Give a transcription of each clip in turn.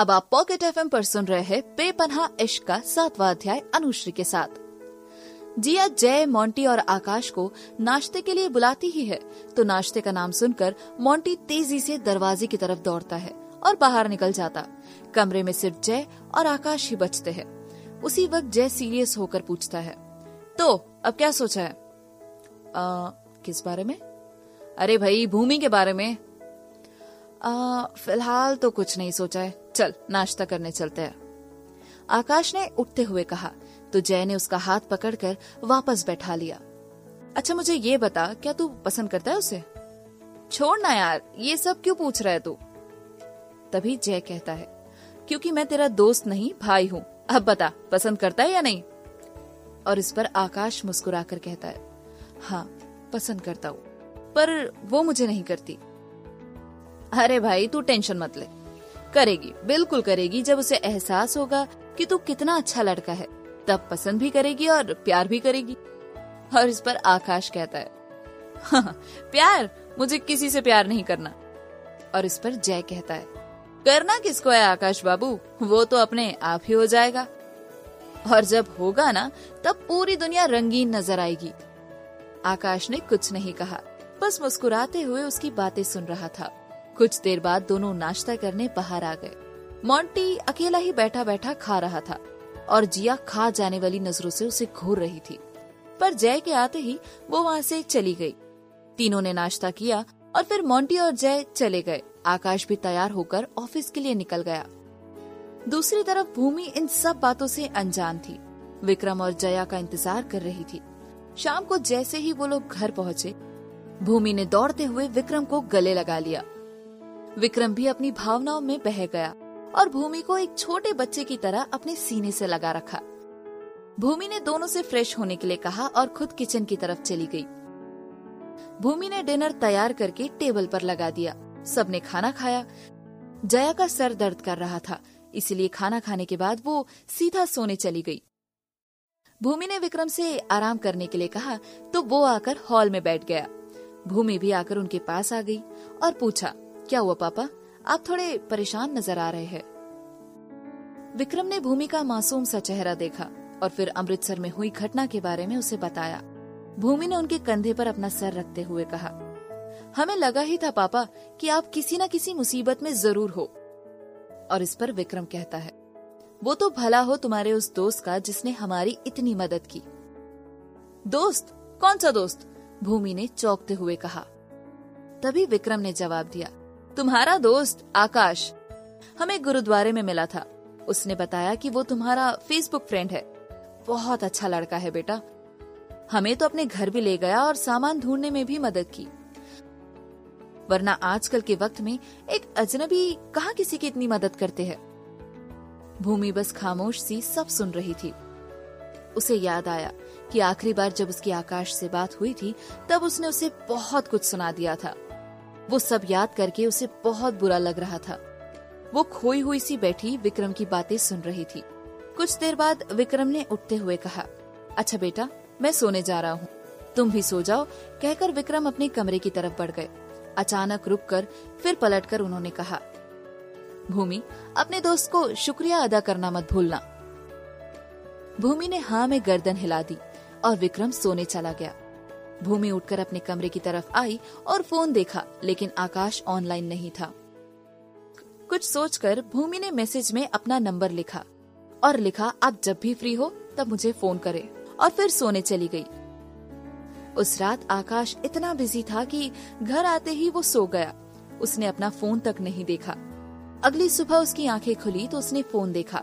अब आप pocket FM पर सुन रहे हैं बेपनहा इश्क का सातवां अध्याय अनुश्री के साथ। जिया जय मोंटी और आकाश को नाश्ते के लिए बुलाती ही है तो नाश्ते का नाम सुनकर मोंटी तेज़ी से दरवाजे की तरफ़ दौड़ता है और बाहर निकल जाता। कमरे में सिर्फ़ जय और आकाश ही बचते हैं। उसी वक्त जय सीरियस होकर पूछता है तो अब क्या सोचा है? आ, किस बारे में? अरे भाई भूमि के बारे में। फ़िलहाल तो कुछ नहीं सोचा है। चल, नाश्ता करने चलते हैं। आकाश ने उठते हुए कहा तो जय ने उसका हाथ पकड़कर वापस बैठा लिया। अच्छा मुझे ये बता, क्या तू पसंद करता है उसे? छोड़ना यार, ये सब क्यों पूछ रहा है तू? तभी जय कहता है, क्योंकि मैं तेरा दोस्त नहीं, भाई हूँ। अब बता, पसंद करता है या नहीं? और इस पर आकाश मुस्कुराकर कहता है हाँ पसंद करता हूँ, पर वो मुझे नहीं करती। अरे भाई तू टेंशन मत ले। करेगी बिल्कुल करेगी जब उसे एहसास होगा कि तू कितना अच्छा लड़का है। तब पसंद भी करेगी और प्यार भी करेगी। और इस पर आकाश कहता है हाँ, प्यार मुझे किसी से प्यार नहीं करना। और इस पर जय कहता है करना किसको है आकाश बाबू? वो तो अपने आप ही हो जाएगा। और जब होगा ना तब पूरी दुनिया रंगीन नज़र आएगी। आकाश ने कुछ नहीं कहा बस मुस्कुराते हुए उसकी बातें सुन रहा था। कुछ देर बाद दोनों नाश्ता करने बाहर आ गए। मोंटी अकेला ही बैठा बैठा खा रहा था और जिया खा जाने वाली नज़रों से उसे घूर रही थी। पर जय के आते ही वो वहाँ से चली गई। तीनों ने नाश्ता किया और फिर मोंटी और जय चले गए। आकाश भी तैयार होकर ऑफ़िस के लिए निकल गया। दूसरी तरफ़ भूमि इन सब बातों से अनजान थी। विक्रम और जया का इंतज़ार कर रही थी। शाम को जैसे ही वो लोग घर पहुँचे, भूमि ने दौड़ते हुए विक्रम को गले लगा लिया। विक्रम भी अपनी भावनाओं में बह गया और भूमि को एक छोटे बच्चे की तरह अपने सीने से लगा रखा। भूमि ने दोनों से फ्रेश होने के लिए कहा और खुद किचन की तरफ़ चली गई। भूमि ने डिनर तैयार करके टेबल पर लगा दिया। सबने खाना खाया। जया का सर दर्द कर रहा था, इसलिए खाना खाने के बाद वो सीधा सोने चली गई। भूमि ने विक्रम से आराम करने के लिए कहा तो वो आकर हॉल में बैठ गया। भूमि भी आकर उनके पास आ गई और पूछा क्या हुआ, पापा? आप थोड़े परेशान नज़र आ रहे हैं। विक्रम ने भूमि का मासूम सा चेहरा देखा और फिर अमृतसर में हुई घटना के बारे में उसे बताया। भूमि ने उनके कंधे पर अपना सर रखते हुए कहा, हमें लगा ही था, पापा, कि आप किसी न किसी मुसीबत में ज़रूर हो। और इस पर विक्रम कहता है, वो तो भला हो तुम्हारे उस दोस्त का जिसने हमारी इतनी मदद की। दोस्त? कौन सा दोस्त? भूमि ने चौंकते हुए कहा। तभी विक्रम ने जवाब दिया तुम्हारा दोस्त आकाश हमें गुरुद्वारे में मिला था। उसने बताया कि वो तुम्हारा फेसबुक फ्रेंड है। बहुत अच्छा लड़का है बेटा। हमें तो अपने घर भी ले गया और सामान ढूँढने में भी मदद की। वरना आजकल के वक्त में एक अजनबी कहाँ किसी की इतनी मदद करते हैं? भूमि बस खामोश सी सब सुन रही थी। उसे याद आया कि आखिरी बार जब उसकी आकाश से बात हुई थी, तब उसने उसे बहुत कुछ सुना दिया था। वो सब याद करके उसे बहुत बुरा लग रहा था। वो खोई हुई सी बैठी विक्रम की बातें सुन रही थी। कुछ देर बाद विक्रम ने उठते हुए कहा अच्छा बेटा, मैं सोने जा रहा हूँ। तुम भी सो जाओ, कहकर विक्रम अपने कमरे की तरफ़ बढ़ गए। अचानक रुक कर फिर पलट कर उन्होंने कहा, भूमि, अपने दोस्त को शुक्रिया अदा करना मत भूलना। भूमि ने हाँ में गर्दन हिला दी और विक्रम सोने चला गया। भूमि उठकर अपने कमरे की तरफ़ आई और फ़ोन देखा, लेकिन आकाश ऑनलाइन नहीं था। कुछ सोचकर भूमि ने मैसेज में अपना नंबर लिखा और लिखा, आप जब भी फ्री हो, तब मुझे फ़ोन करें। और फिर सोने चली गई। उस रात आकाश इतना बिज़ी था कि घर आते ही वो सो गया। उसने अपना फ़ोन तक नहीं देखा। अगली सुबह उसकी आँखें खुली तो उसने फ़ोन देखा।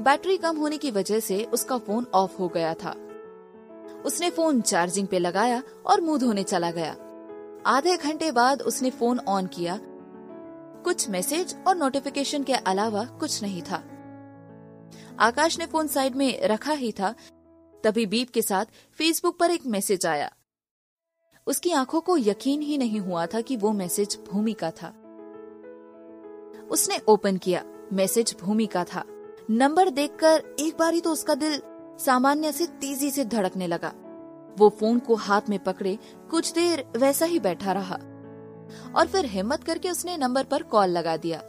बैटरी कम होने की वजह से उसका फ़ोन ऑफ़ हो गया था। उसने फ़ोन चार्जिंग पे लगाया और मुँह धोने चला गया। आधे घंटे बाद उसने फ़ोन ऑन किया। कुछ मैसेज और नोटिफिकेशन के अलावा कुछ नहीं था। आकाश ने फ़ोन साइड में रखा ही था। तभी बीप के साथ फेसबुक पर एक मैसेज आया। उसकी आँखों को यकीन ही नहीं हुआ था कि वो मैसेज भूमि का था। उसने ओपन किया। मैसेज भूमि का था। नंबर देखकर एक बारी तो उसका दिल सामान्य से तेज़ी से धड़कने लगा। वो फ़ोन को हाथ में पकड़े, कुछ देर वैसा ही बैठा रहा। और फिर हिम्मत करके उसने नंबर पर कॉल लगा दिया।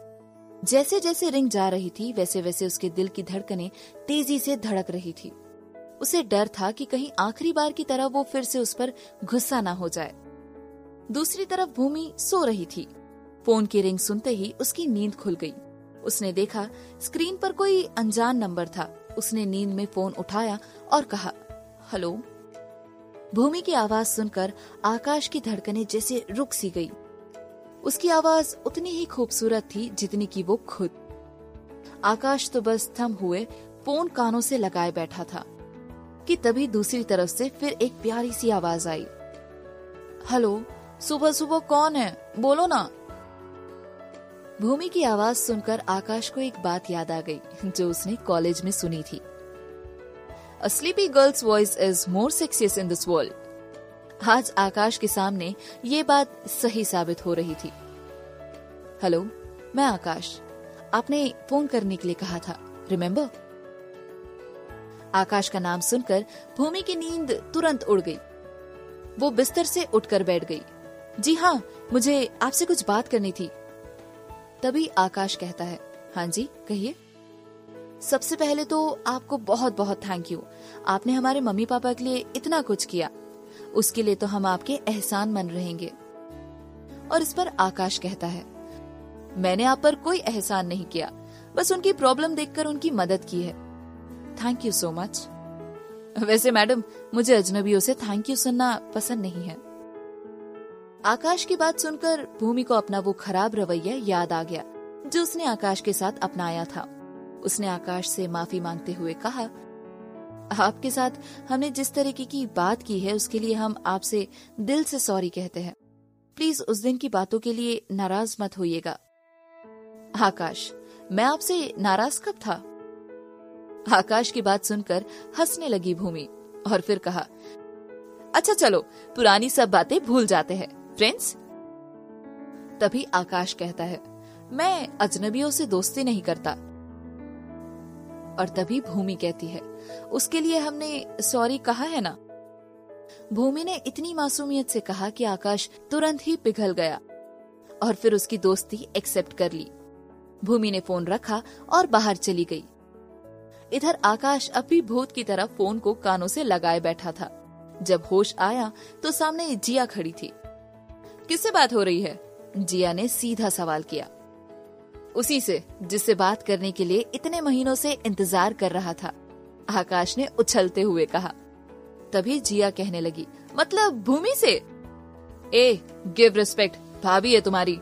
जैसे जैसे रिंग जा रही थी वैसे वैसे उसके दिल की धड़कने तेज़ी से धड़क रही थी। उसे डर था कि कहीं आखिरी बार की तरह वो फिर से उस पर गुस्सा ना हो जाए। दूसरी तरफ़ भूमि सो रही थी। फ़ोन की रिंग सुनते ही उसकी नींद खुल गई। उसने देखा स्क्रीन पर कोई अनजान नंबर था। उसने नींद में फ़ोन उठाया और कहा, हेलो। भूमि की आवाज़ सुनकर आकाश की धड़कने जैसे रुक सी गई। उसकी आवाज़ उतनी ही खूबसूरत थी जितनी की वो खुद। आकाश तो बस थम हुए फ़ोन कानों से लगाए बैठा था, कि तभी दूसरी तरफ़ से फिर एक प्यारी सी आवाज़ आई। हेलो सुबह सुबह कौन है? बोलो ना। भूमि की आवाज़ सुनकर आकाश को एक बात याद आ गई, जो उसने कॉलेज में सुनी थी। Sleepy girl's voice is more sexiest in this world. आज आकाश के सामने ये बात सही साबित हो रही थी। हेलो मैं आकाश। आपने फ़ोन करने के लिए कहा था रिमेम्बर आकाश का नाम सुनकर भूमि की नींद तुरंत उड़ गई। वो बिस्तर से उठकर बैठ गई। जी हाँ मुझे आपसे कुछ बात करनी थी। तभी आकाश कहता है हाँ जी, कहिए। सबसे पहले तो आपको बहुत बहुत थैंक यू आपने हमारे मम्मी पापा के लिए इतना कुछ किया। उसके लिए तो हम आपके एहसान मन रहेंगे। और इस पर आकाश कहता है, मैंने आप पर कोई एहसान नहीं किया। बस उनकी प्रॉब्लम देखकर उनकी मदद की है। थैंक यू सो मच वैसे मैडम, मुझे अजनबियों से थैंक यू सुनना पसंद नहीं है। आकाश की बात सुनकर भूमि को अपना वो खराब रवैया याद आ गया, जो उसने आकाश के साथ अपनाया था। उसने आकाश से माफ़ी मांगते हुए कहा, आपके साथ हमने जिस तरीके की बात की है, उसके लिए हम आपसे दिल से सॉरी कहते हैं। प्लीज़ उस दिन की बातों के लिए नाराज़ मत होइएगा। आकाश, मैं आपसे नाराज़ कब था? आकाश की बात सुनकर हंसने लगी भूमि और फिर कहा अच्छा चलो, पुरानी सब बातें भूल जाते हैं। फ्रेंड्स तभी आकाश कहता है, मैं अजनबियों से दोस्ती नहीं करता। और तभी भूमि कहती है, उसके लिए हमने सॉरी कहा है ना? भूमि ने इतनी मासूमियत से कहा कि आकाश तुरंत ही पिघल गया और फिर उसकी दोस्ती एक्सेप्ट कर ली। भूमि ने फ़ोन रखा और बाहर चली गई। इधर आकाश अभी भूत की तरह फ़ोन को कानों से लगाए बैठा था। जब होश आया तो सामने जिया खड़ी थी। किससे बात हो रही है? जिया ने सीधा सवाल किया। उसी से जिससे बात करने के लिए इतने महीनों से इंतज़ार कर रहा था आकाश ने उछलते हुए कहा। तभी जिया कहने लगी मतलब भूमि से? ए गिव रिस्पेक्ट भाभी है तुम्हारी।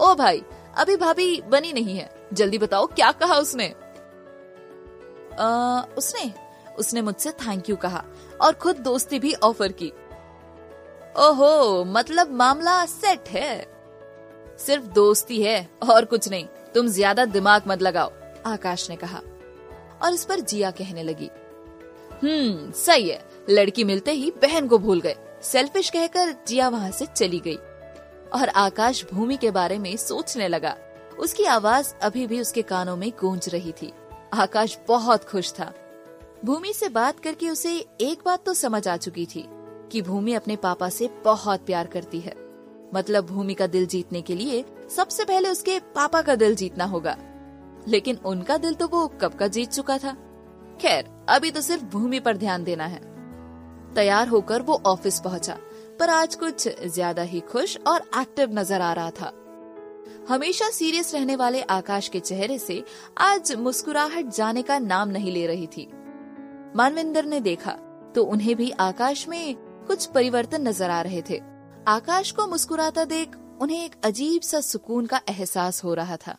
ओ भाई अभी भाभी बनी नहीं है जल्दी बताओ क्या कहा उसने? आ, उसने उसने मुझसे थैंक यू कहा और खुद दोस्ती भी ऑफ़र की। ओहो मतलब मामला सेट है। सिर्फ़ दोस्ती है, और कुछ नहीं। तुम ज़्यादा दिमाग मत लगाओ, आकाश ने कहा। और इस पर जिया कहने लगी। हम्म सही है। लड़की मिलते ही बहन को भूल गए। सेल्फिश कहकर जिया वहाँ से चली गई। और आकाश भूमि के बारे में सोचने लगा। उसकी आवाज़ अभी भी उसके कानों में गूंज रही थी। आकाश बहुत खुश था। भूमि से बात करके उसे एक बात तो समझ आ चुकी थी। कि भूमि अपने पापा से बहुत प्यार करती है। मतलब भूमि का दिल जीतने के लिए सबसे पहले उसके पापा का दिल जीतना होगा। लेकिन उनका दिल तो वो कब का जीत चुका था? खैर, अभी तो सिर्फ़ भूमि पर ध्यान देना है। तैयार होकर वो ऑफ़िस पहुँचा, पर आज कुछ ज़्यादा ही खुश और एक्टिव नज़र आ रहा था। हमेशा सीरियस रहने वाले आकाश के चेहरे से आज मुस्कुराहट जाने का नाम नहीं ले रही थी। मानविंदर ने देखा तो उन्हें भी आकाश में कुछ परिवर्तन नज़र आ रहे थे। आकाश को मुस्कुराता देख उन्हें एक अजीब सा सुकून का एहसास हो रहा था।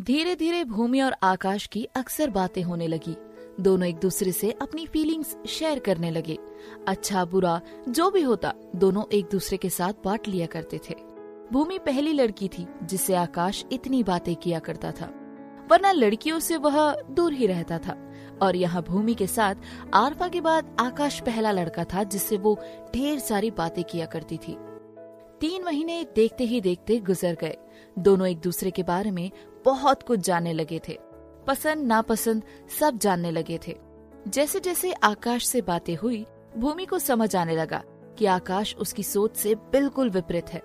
धीरे धीरे भूमि और आकाश की अक्सर बातें होने लगी। दोनों एक दूसरे से अपनी फीलिंग्स शेयर करने लगे। अच्छा बुरा, जो भी होता, दोनों एक दूसरे के साथ बांट लिया करते थे। भूमि पहली लड़की थी, जिससे आकाश इतनी बातें किया करता था। वरना लड़कियों से वह दूर ही रहता था। और यहाँ भूमि के साथ आरफा के बाद आकाश पहला लड़का था जिससे वो ढेर सारी बातें किया करती थी। तीन महीने देखते ही देखते गुजर गए। दोनों एक दूसरे के बारे में बहुत कुछ जानने लगे थे। पसंद, नापसंद सब जानने लगे थे। जैसे जैसे आकाश से बातें हुई, भूमि को समझ आने लगा कि आकाश उसकी सोच से बिल्कुल विपरीत है।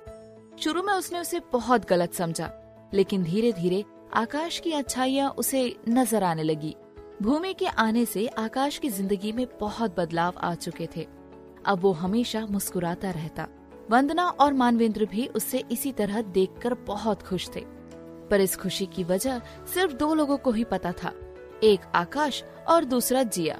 शुरू में उसने उसे बहुत गलत समझा, लेकिन धीरे धीरे आकाश की अच्छाइयाँ उसे नज़र आने लगी। भूमि के आने से आकाश की ज़िंदगी में बहुत बदलाव आ चुके थे। अब वो हमेशा मुस्कुराता रहता। वंदना और मानवेंद्र भी उससे इसी तरह देखकर बहुत खुश थे। पर इस खुशी की वजह सिर्फ़ दो लोगों को ही पता था। एक आकाश और दूसरा जिया।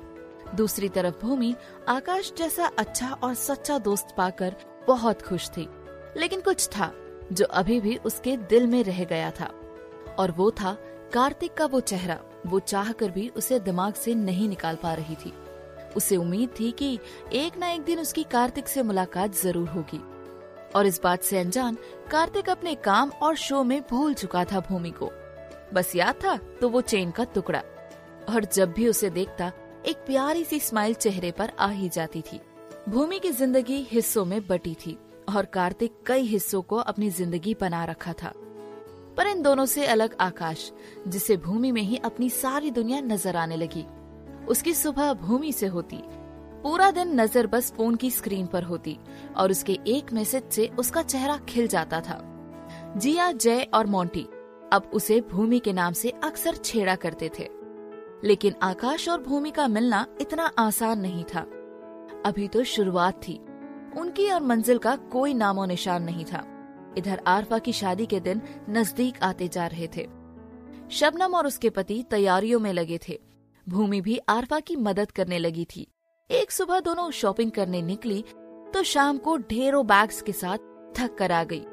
दूसरी तरफ़ भूमि आकाश जैसा अच्छा और सच्चा दोस्त पाकर बहुत खुश थी। लेकिन कुछ था जो अभी भी उसके दिल में रह गया था। और वो था कार्तिक का वो चेहरा। वो चाह कर भी उसे दिमाग से नहीं निकाल पा रही थी। उसे उम्मीद थी कि एक न एक दिन उसकी कार्तिक से मुलाकात ज़रूर होगी। और इस बात से अनजान कार्तिक अपने काम और शो में भूल चुका था भूमि को। बस याद था तो वो चेन का टुकड़ा। और जब भी उसे देखता, एक प्यारी सी स्माइल चेहरे पर आ ही जाती थी। भूमि की ज़िंदगी हिस्सों में बटी थी और कार्तिक कई हिस्सों को अपनी ज़िंदगी बना रखा था। पर इन दोनों से अलग आकाश, जिसे भूमि में ही अपनी सारी दुनिया नज़र आने लगी। उसकी सुबह भूमि से होती, पूरा दिन नज़र बस फ़ोन की स्क्रीन पर होती, और उसके एक मैसेज से उसका चेहरा खिल जाता था। जिया, जय और मोंटी अब उसे भूमि के नाम से अक्सर छेड़ा करते थे। लेकिन आकाश और भूमि का मिलना इतना आसान नहीं था। अभी तो शुरुआत थी। उनकी और मंजिल का कोई नामो निशान नहीं था। इधर आरफा की शादी के दिन नज़दीक आते जा रहे थे। शबनम और उसके पति तैयारियों में लगे थे। भूमि भी आरफा की मदद करने लगी थी। एक सुबह दोनों शॉपिंग करने निकली तो शाम को ढेरों बैग्स के साथ थक कर आ गई।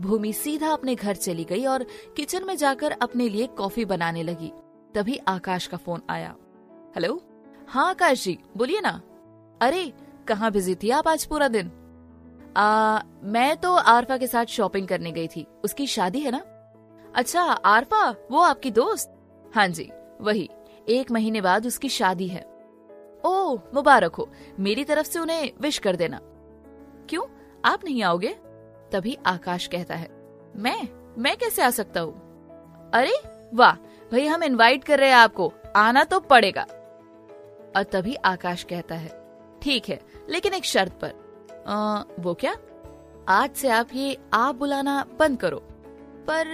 भूमि सीधा अपने घर चली गई और किचन में जाकर अपने लिए कॉफ़ी बनाने लगी। तभी आकाश का फ़ोन आया। हेलो? हाँ आकाश जी, बोलिए ना। अरे, कहाँ बिज़ी थी आप आज पूरा दिन? आ, मैं तो आरफा के साथ शॉपिंग करने गई थी। उसकी शादी है ना? अच्छा आरफा वो आपकी दोस्त? हाँ जी वही। एक महीने बाद उसकी शादी है। ओ मुबारक हो। मेरी तरफ़ से उन्हें विश कर देना। क्यों? आप नहीं आओगे? तभी आकाश कहता है। मैं? मैं कैसे आ सकता हूँ? अरे वाह! भाई हम इनवाइट कर रहे हैं आपको। आना तो पड़ेगा। और तभी आकाश कहता है। ठीक है लेकिन एक शर्त पर। आ, वो क्या? आज से आप ये आप बुलाना बंद करो। पर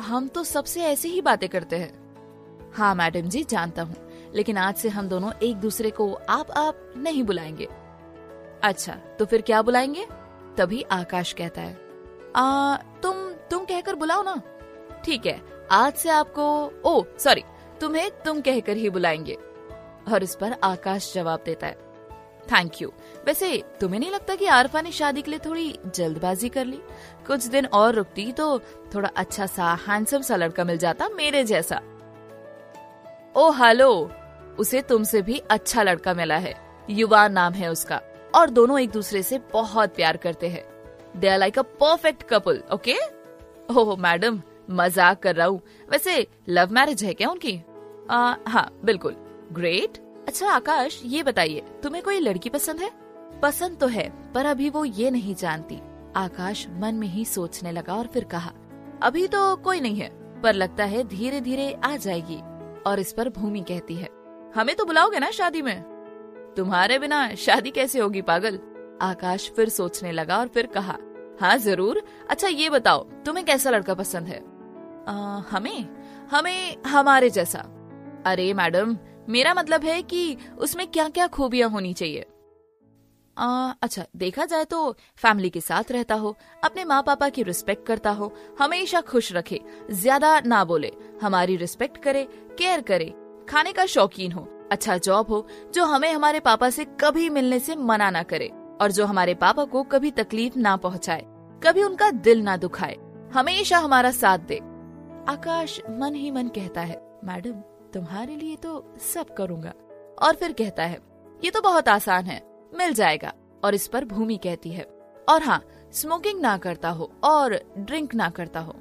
हम तो सबसे ऐसी ही बातें करते हैं। हाँ मैडम जी जानता हूँ। लेकिन आज से हम दोनों एक दूसरे को आप आप नहीं बुलाएँगे। अच्छा तो फिर क्या बुलाएँगे? तभी आकाश कहता है। आ, तुम तुम कहकर बुलाओ ना। ठीक है आज से आपको ओ सॉरी तुम्हें तुम कहकर ही बुलाएँगे। और इस पर आकाश जवाब देता है। थैंक यू वैसे तुम्हें नहीं लगता कि आरफा ने शादी के लिए थोड़ी जल्दबाजी कर ली? कुछ दिन और रुकती तो थोड़ा अच्छा सा हैंडसम सा लड़का मिल जाता मेरे जैसा। ओ हेलो उसे तुमसे भी अच्छा लड़का मिला है। युवा नाम है उसका। और दोनों एक दूसरे से बहुत प्यार करते हैं। They are like a perfect couple okay oh madam मज़ाक कर रहा हूँ। वैसे लव मैरिज है क्या उनकी? आ, हाँ बिल्कुल। ग्रेट अच्छा आकाश ये बताइए तुम्हें कोई लड़की पसंद है? पसंद तो है पर अभी वो ये नहीं जानती। आकाश मन में ही सोचने लगा और फिर कहा अभी तो कोई नहीं है पर लगता है धीरे धीरे आ जाएगी और इस पर भूमि कहती है। हमें तो बुलाओगे ना शादी में? तुम्हारे बिना शादी कैसे होगी पागल? आकाश फिर सोचने लगा और फिर कहा हाँ ज़रूर। अच्छा ये बताओ तुम्हें कैसा लड़का पसंद है? आ, हमें? हमें हमारे जैसा। अरे मैडम मेरा मतलब है कि उसमें क्या क्या खूबियाँ होनी चाहिए। आ, अच्छा देखा जाए तो फैमिली के साथ रहता हो अपने माँ पापा की रिस्पेक्ट करता हो हमेशा खुश रखे ज़्यादा ना बोले हमारी रिस्पेक्ट करे केयर करे खाने का शौकीन हो अच्छा जॉब हो जो हमें हमारे पापा से कभी मिलने से मना ना करे और जो हमारे पापा को कभी तकलीफ़ ना पहुँचाए कभी उनका दिल ना दुखाए हमेशा हमारा साथ दे। आकाश मन ही मन कहता है मैडम तुम्हारे लिए तो सब करूँगा। और फिर कहता है ये तो बहुत आसान है मिल जाएगा। और इस पर भूमि कहती है और हाँ स्मोकिंग ना करता हो और ड्रिंक ना करता हो।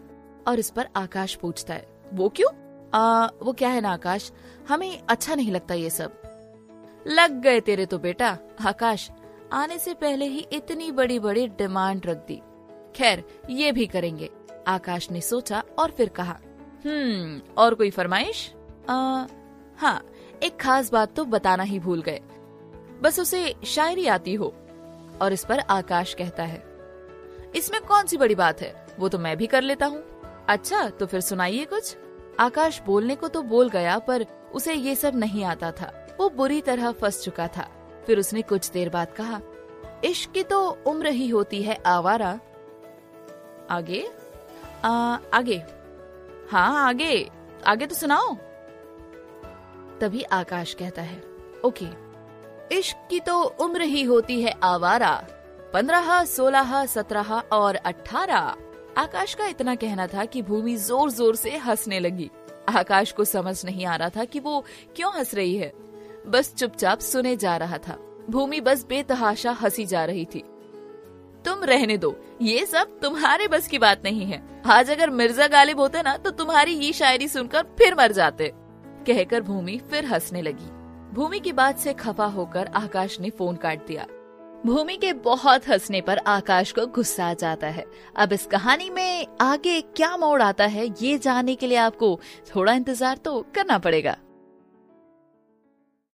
और इस पर आकाश पूछता है वो क्यों? आ, वो क्या है ना आकाश? हमें अच्छा नहीं लगता ये सब। लग गए तेरे तो बेटा आकाश। आने से पहले ही इतनी बड़ी बड़ी डिमांड रख दी। खैर ये भी करेंगे। आकाश ने सोचा और फिर कहा हम्म और कोई फरमाइश? हाँ एक खास बात तो बताना ही भूल गए। बस उसे शायरी आती हो और इस पर आकाश कहता है इसमें कौन सी बड़ी बात है? वो तो मैं भी कर लेता हूँ। अच्छा तो फिर सुनाइए कुछ। आकाश बोलने को तो बोल गया पर उसे ये सब नहीं आता था। वो बुरी तरह फंस चुका था। फिर उसने कुछ देर बाद कहा इश्क की तो उम्र ही होती है आवारा। आगे? आ, आगे। हाँ आगे। आगे तो सुनाओ। तभी आकाश कहता है, ओके, इश्क की तो उम्र ही होती है आवारा, पंद्रह, सोलह, सत्रह और अठारह आकाश का इतना कहना था कि भूमि ज़ोर ज़ोर से हंसने लगी। आकाश को समझ नहीं आ रहा था कि वो क्यों हंस रही है। बस चुपचाप सुने जा रहा था। भूमि बस बेतहाशा हँसी जा रही थी। तुम रहने दो, ये सब तुम्हारे बस की बात नहीं है। आज अगर मिर्ज़ा गालिब होते ना तो तुम्हारी ये शायरी सुनकर फिर मर जाते। कहकर भूमि फिर हंसने लगी। भूमि की बात से खफा होकर आकाश ने फ़ोन काट दिया। भूमि के बहुत हंसने पर आकाश को गुस्सा आ जाता है। अब इस कहानी में आगे क्या मोड़ आता है, ये जानने के लिए आपको थोड़ा इंतज़ार तो करना पड़ेगा।